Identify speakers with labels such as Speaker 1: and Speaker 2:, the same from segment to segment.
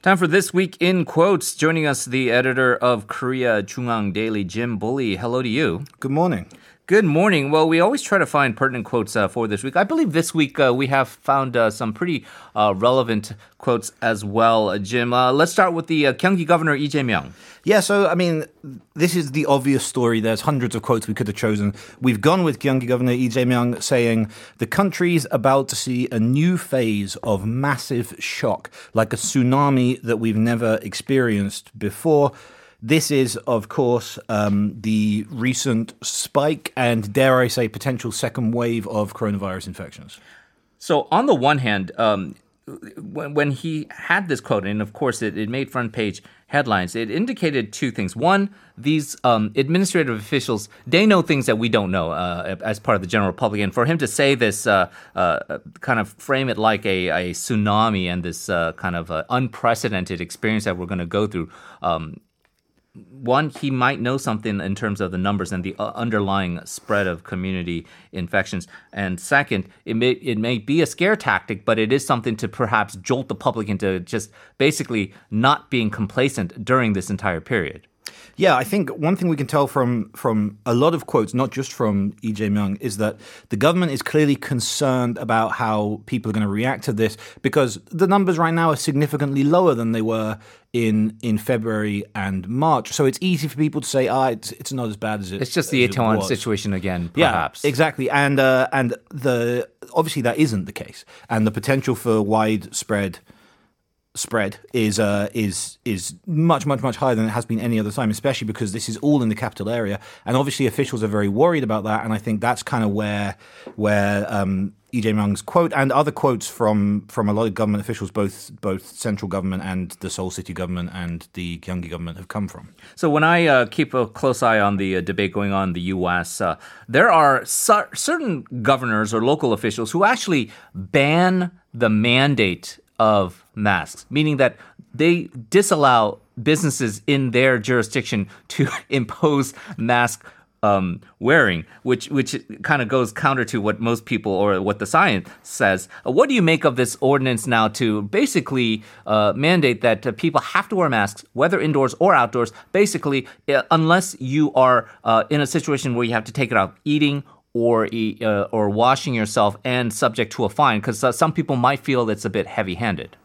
Speaker 1: Time for this week in quotes. Joining us, the editor of Korea JoongAng Daily, Jim Bulley. Hello to you.
Speaker 2: Good morning.
Speaker 1: Good morning. Well, we always try to find pertinent quotes uh, for this week. I believe this week uh, we have found uh, some pretty uh, relevant quotes as well, uh, Jim. Uh, let's start with the uh, Gyeonggi Governor Lee Jae-myung.
Speaker 2: Yeah, so I mean, this is the obvious story. There's hundreds of quotes we could have chosen. We've gone with Gyeonggi Governor Lee Jae-myung saying the country's about to see a new phase of massive shock, like a tsunami that we've never experienced before. This is, of course, um, the recent spike and, dare I say, potential second wave of coronavirus infections.
Speaker 1: So, on the one hand, um, when, when he had this quote, and of course it, it made front page headlines, it indicated two things. One, these um, administrative officials, they know things that we don't know uh, as part of the general public. And for him to say this, uh, uh, kind of frame it like a, a tsunami and this uh, kind of uh, unprecedented experience that we're going to go through, um, one, he might know something in terms of the numbers and the uh, underlying spread of community infections. And second, it may it may be a scare tactic, but it is something to perhaps jolt the public into just basically not being complacent during this entire period.
Speaker 2: Yeah, I think one thing we can tell from from a lot of quotes, not just from E.J. Jae-myung, is that the government is clearly concerned about how people are going to react to this because the numbers right now are significantly lower than they were in in February and March. So it's easy for people to say, ah, it's, it's not as bad as it.
Speaker 1: It's just the Itaewon situation again, perhaps.
Speaker 2: Yeah, exactly, and uh, and the obviously that isn't the case, and the potential for widespread spread is uh, is is much much much higher than it has been any other time, especially because this is all in the capital area, and obviously officials are very worried about that. And I think that's kind of where where um, Lee Jae-myung's quote and other quotes from from a lot of government officials, both both central government and the Seoul city government and the Gyeonggi government, have come from.
Speaker 1: So when I uh, keep a close eye on the uh, debate going on in the U.S., uh, there are cer- certain governors or local officials who actually ban the mandate of masks, meaning that they disallow businesses in their jurisdiction to impose mask um, wearing, which which kind of goes counter to what most people or what the science says. Uh, what do you make of this ordinance now to basically uh, mandate that uh, people have to wear masks, whether indoors or outdoors, basically, uh, unless you are uh, in a situation where you have to take it out eating or uh, or washing yourself and subject to a fine because uh, some people might feel it's a bit heavy-handed.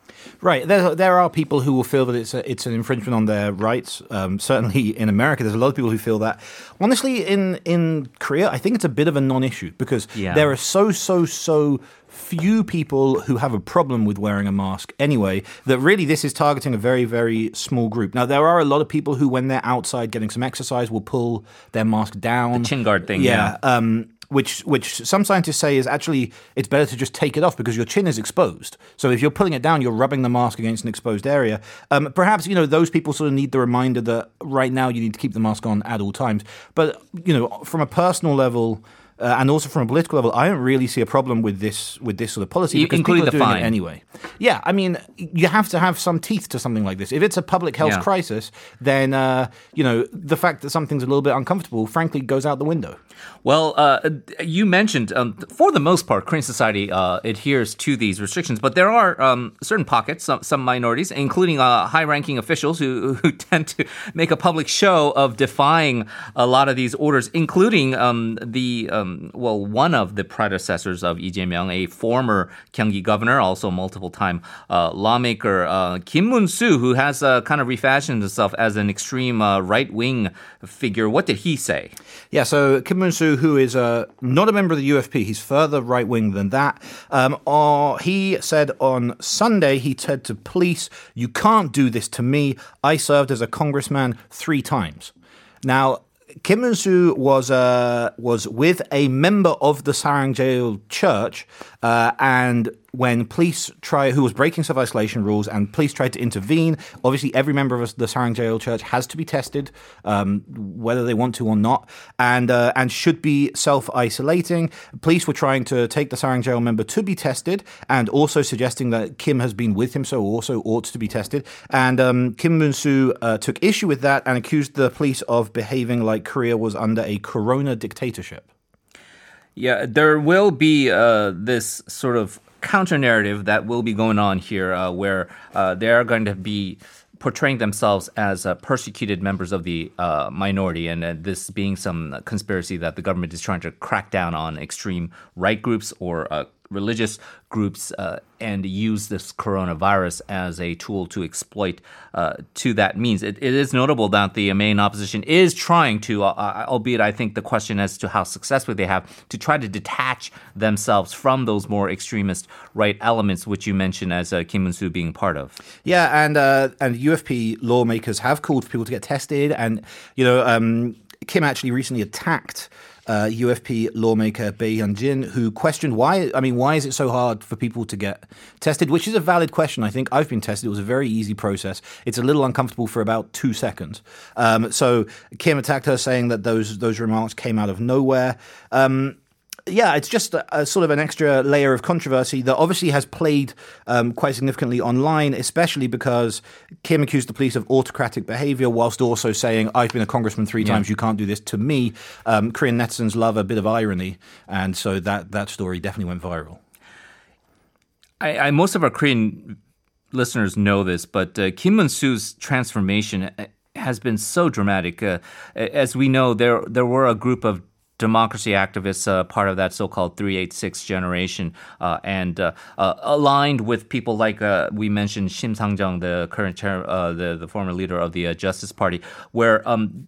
Speaker 2: Right. There, there are people who will feel that it's a, it's an infringement on their rights. Um, certainly in America, there's a lot of people who feel that. Honestly, in in Korea, I think it's a bit of a non-issue because yeah. there are so so so few people who have a problem with wearing a mask anyway that really this is targeting a very very small group now there are a lot of people who when they're outside getting some exercise will pull their mask down
Speaker 1: the chin guard thing
Speaker 2: yeah, yeah. Um, which which some scientists say is actually it's better to just take it off because your chin is exposed. So if you're pulling it down, you're rubbing the mask against an exposed area. Um, perhaps you know those people sort of need the reminder that right now you need to keep the mask on at all times. But you know, from a personal level uh, and also from a political level, I don't really see a problem with this with this sort of policy
Speaker 1: you,
Speaker 2: because
Speaker 1: including
Speaker 2: doing
Speaker 1: fine.
Speaker 2: it anyway. Yeah, I mean, you have to have some teeth to something like this. If it's a public health
Speaker 1: yeah.
Speaker 2: crisis, then uh, you know the fact that something's a little bit uncomfortable, frankly, goes out the window.
Speaker 1: Well, uh, you mentioned um, for the most part, Korean society uh, adheres to these restrictions, but there are um, certain pockets, some, some minorities, including uh, high-ranking officials who, who tend to make a public show of defying a lot of these orders, including um, the well one of the predecessors of Lee Jae-myung, a former Gyeonggi governor, also multiple-time uh, lawmaker, uh, Kim Moon-soo, who has uh, kind of refashioned himself as an extreme uh, right-wing figure. What did he say?
Speaker 2: Yeah, so Kim Moon-soo, who is uh, not a member of the UFP, he's further right-wing than that. Um, he said on Sunday, he said to police, "You can't do this to me. I served as a congressman three times." Now, Kim Moon-soo was uh, was with a member of the Sarang Jeil Church, uh, and when police try, who was breaking self isolation rules, and police tried to intervene. Obviously, every member of the Sarang Jeil Church has to be tested, um, whether they want to or not, and uh, and should be self isolating. Police were trying to take the Sarang Jeil member to be tested, and also suggesting that Kim has been with him, so also ought to be tested. And um, Kim Moon Soo uh, took issue with that and accused the police of behaving like Korea was under a Corona dictatorship.
Speaker 1: Yeah, there will be uh, this sort of counter narrative that will be going on here, uh, where uh, they are going to be portraying themselves as uh, persecuted members of the uh, minority, and uh, this being some conspiracy that the government is trying to crack down on extreme right groups or uh, religious groups uh, and use this coronavirus as a tool to exploit uh, to that means. It, it is notable that the main opposition is trying to, uh, albeit I think the question as to how successful they have, to try to detach themselves from those more extremist right elements, which you mentioned as uh, Kim Moon-soo being part of.
Speaker 2: Yeah, and uh, and UFP lawmakers have called for people to get tested, and you know, um, Kim actually recently attacked uh, UFP lawmaker Bae Hyun-jin, who questioned why. I mean, why is it so hard for people to get tested? Which is a valid question. I think I've been tested. It was a very easy process. It's a little uncomfortable for about two seconds. Um, so Kim attacked her, saying that those those remarks came out of nowhere. Um, yeah, it's just a, a, sort of an extra layer of controversy that obviously has played um, quite significantly online, especially because Kim accused the police of autocratic behavior whilst also saying, I've been a congressman three yeah. times, you can't do this to me. Um, Korean netizens love a bit of irony, and so that, that story definitely went viral.
Speaker 1: I, I most of our Korean listeners know this, but uh, Kim Moon-soo's transformation uh, has been so dramatic. Uh, as we know, there there were a group of democracy activists, uh, part of that so-called 386 generation, uh, and uh, uh, aligned with people like uh, we mentioned Shim Sang-jung, the current chair, uh, the the former leader of the Justice Party, where. Um,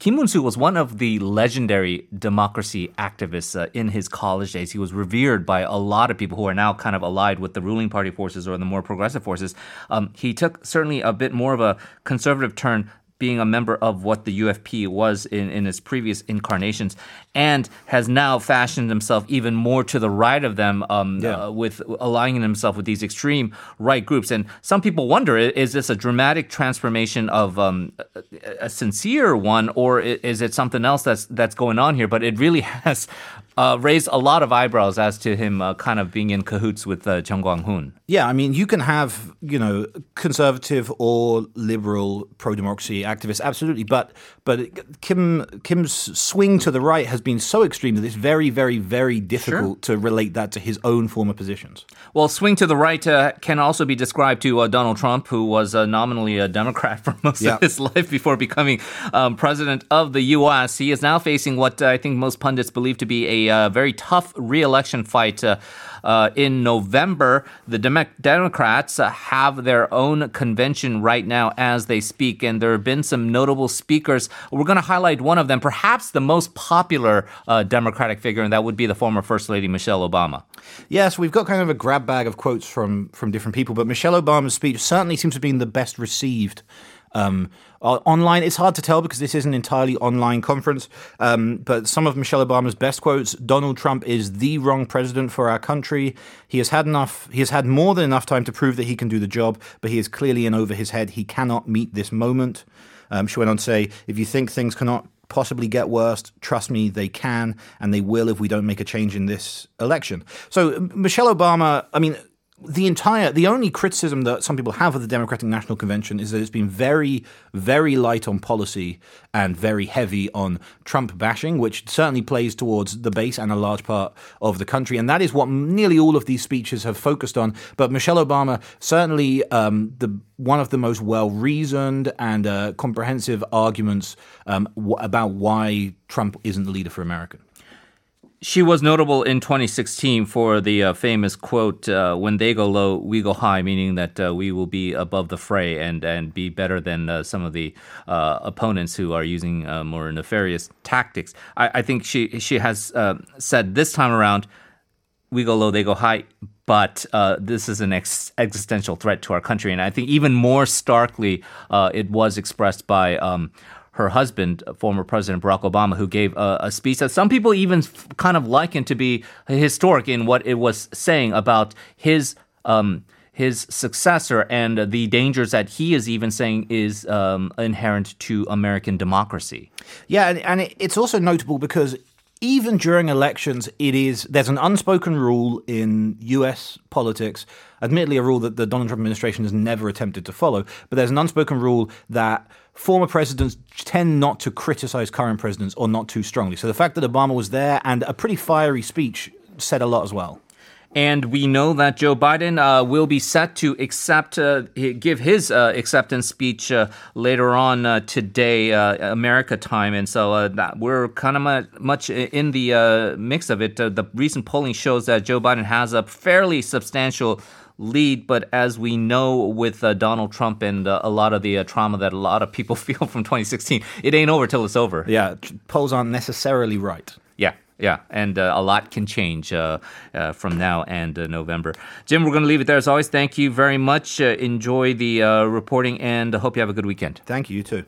Speaker 1: Kim Moon-soo was one of the legendary democracy activists uh, in his college days. He was revered by a lot of people who are now kind of allied with the ruling party forces or the more progressive forces. Um, he took certainly a bit more of a conservative turn being a member of what the UFP was in, in its previous incarnations, and has now fashioned himself even more to the right of them, um, yeah. uh, with aligning himself with these extreme right groups. And some people wonder: is this a dramatic transformation of um, a, a sincere one, or is it something else that's that's going on here? But it really has uh, raised a lot of eyebrows as to him uh, kind of being in cahoots with uh, Chung Kwang-hoon.
Speaker 2: Yeah, I mean, you can have you know conservative or liberal pro-democracy activists, absolutely, but but Kim Kim's swing to the right has been so extreme that it's very, very, very difficult sure. to relate that to his own former positions.
Speaker 1: Well, swing to the right uh, can also be described to uh, Donald Trump, who was uh, nominally a Democrat for most yeah. of his life before becoming um, president of the U.S. He is now facing what I think most pundits believe to be a a uh, very tough reelection fight. Uh, uh, in November. The Dem- Democrats uh, have their own convention right now as they speak, and there have been some notable speakers. We're going to highlight one of them, perhaps the most popular uh, Democratic figure, and that would be the former First Lady Michelle Obama.
Speaker 2: Yes, we've got kind of a grab bag of quotes from from different people, but Michelle Obama's speech certainly seems to have been the best received um, uh, online, it's hard to tell because this is an entirely online conference. Um, but some of Michelle Obama's best quotes: Donald Trump is the wrong president for our country. He has had enough. He has had more than enough time to prove that he can do the job, but he is clearly in over his head. He cannot meet this moment. Um, she went on to say, "If you think things cannot possibly get worse. Trust me, they can, and they will if we don't make a change in this election. So, Michelle Obama, I mean, the entire the only criticism that some people have of the Democratic National Convention is that it's been very very light on policy and very heavy on Trump bashing which certainly plays towards the base and a large part of the country. And that is what nearly all of these speeches have focused on. But Michelle Obama certainly um, the one of the most well reasoned and uh, comprehensive arguments um, w- about why Trump isn't the leader for America
Speaker 1: she was notable in 2016 for the uh, famous quote, uh, "When they go low, we go high," meaning that uh, we will be above the fray and and be better than uh, some of the uh, opponents who are using uh, more nefarious tactics. I, I, think she she has said this time around, "We go low, they go high." But this is an ex- existential threat to our country, and I think even more starkly, it was expressed by um, her husband, former President Barack Obama, who gave a, a speech that some people even f- kind of liken to be historic in what it was saying about his. Um, his successor and the dangers that he is even saying is um, inherent to American democracy.
Speaker 2: Yeah, and, and it's also notable because even during elections, it is there's an unspoken rule in U.S. politics. Admittedly, a rule that the Donald Trump administration has never attempted to follow, but there's an unspoken rule that former presidents tend not to criticize current presidents or not too strongly. So the fact that Obama was there and a pretty fiery speech said a lot as well.
Speaker 1: And we know that Joe Biden uh, will be set to accept, uh, give his uh, acceptance speech uh, later on uh, today, uh, America time. And so we're kind of much in the mix of it. the recent polling shows that Joe Biden has a fairly substantial lead. But as we know with Donald Trump and a lot of the trauma that a lot of people feel from 2016, it ain't over till it's over.
Speaker 2: Yeah, polls aren't necessarily right.
Speaker 1: Yeah. And uh, a lot can change uh, uh, from now and uh, November. Jim, we're going to leave it there as always. Thank you very much. Uh, enjoy the uh, reporting and hope you have a good weekend.
Speaker 2: Thank you, you too.